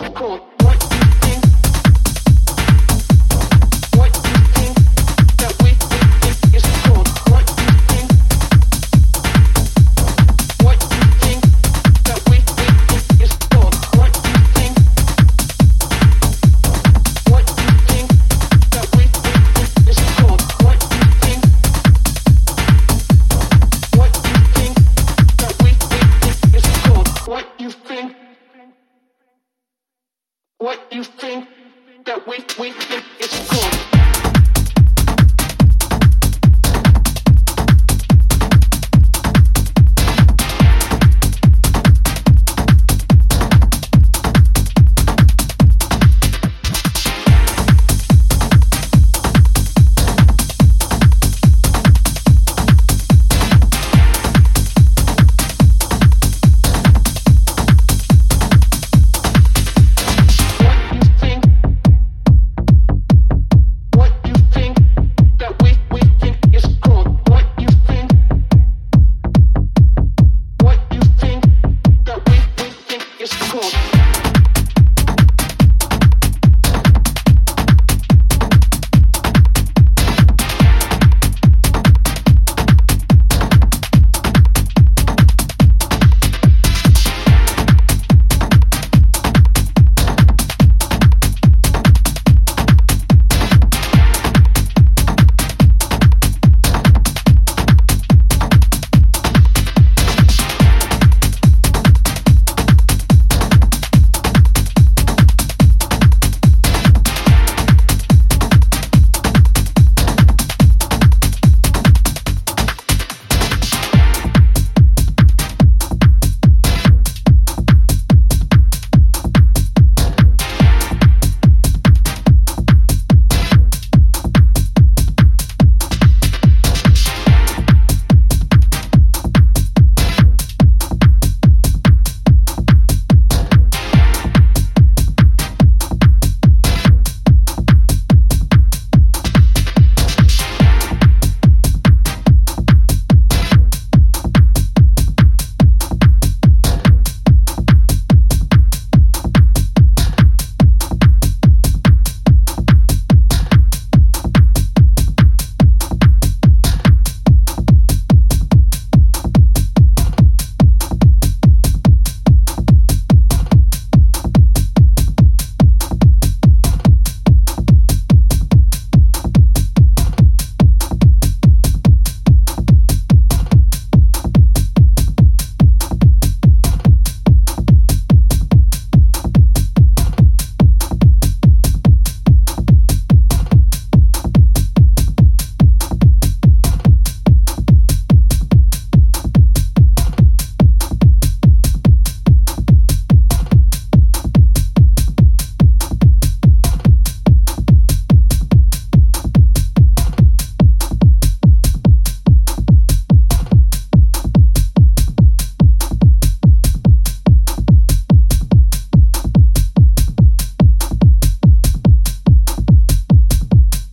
is cool. what you think that we, we think is cool.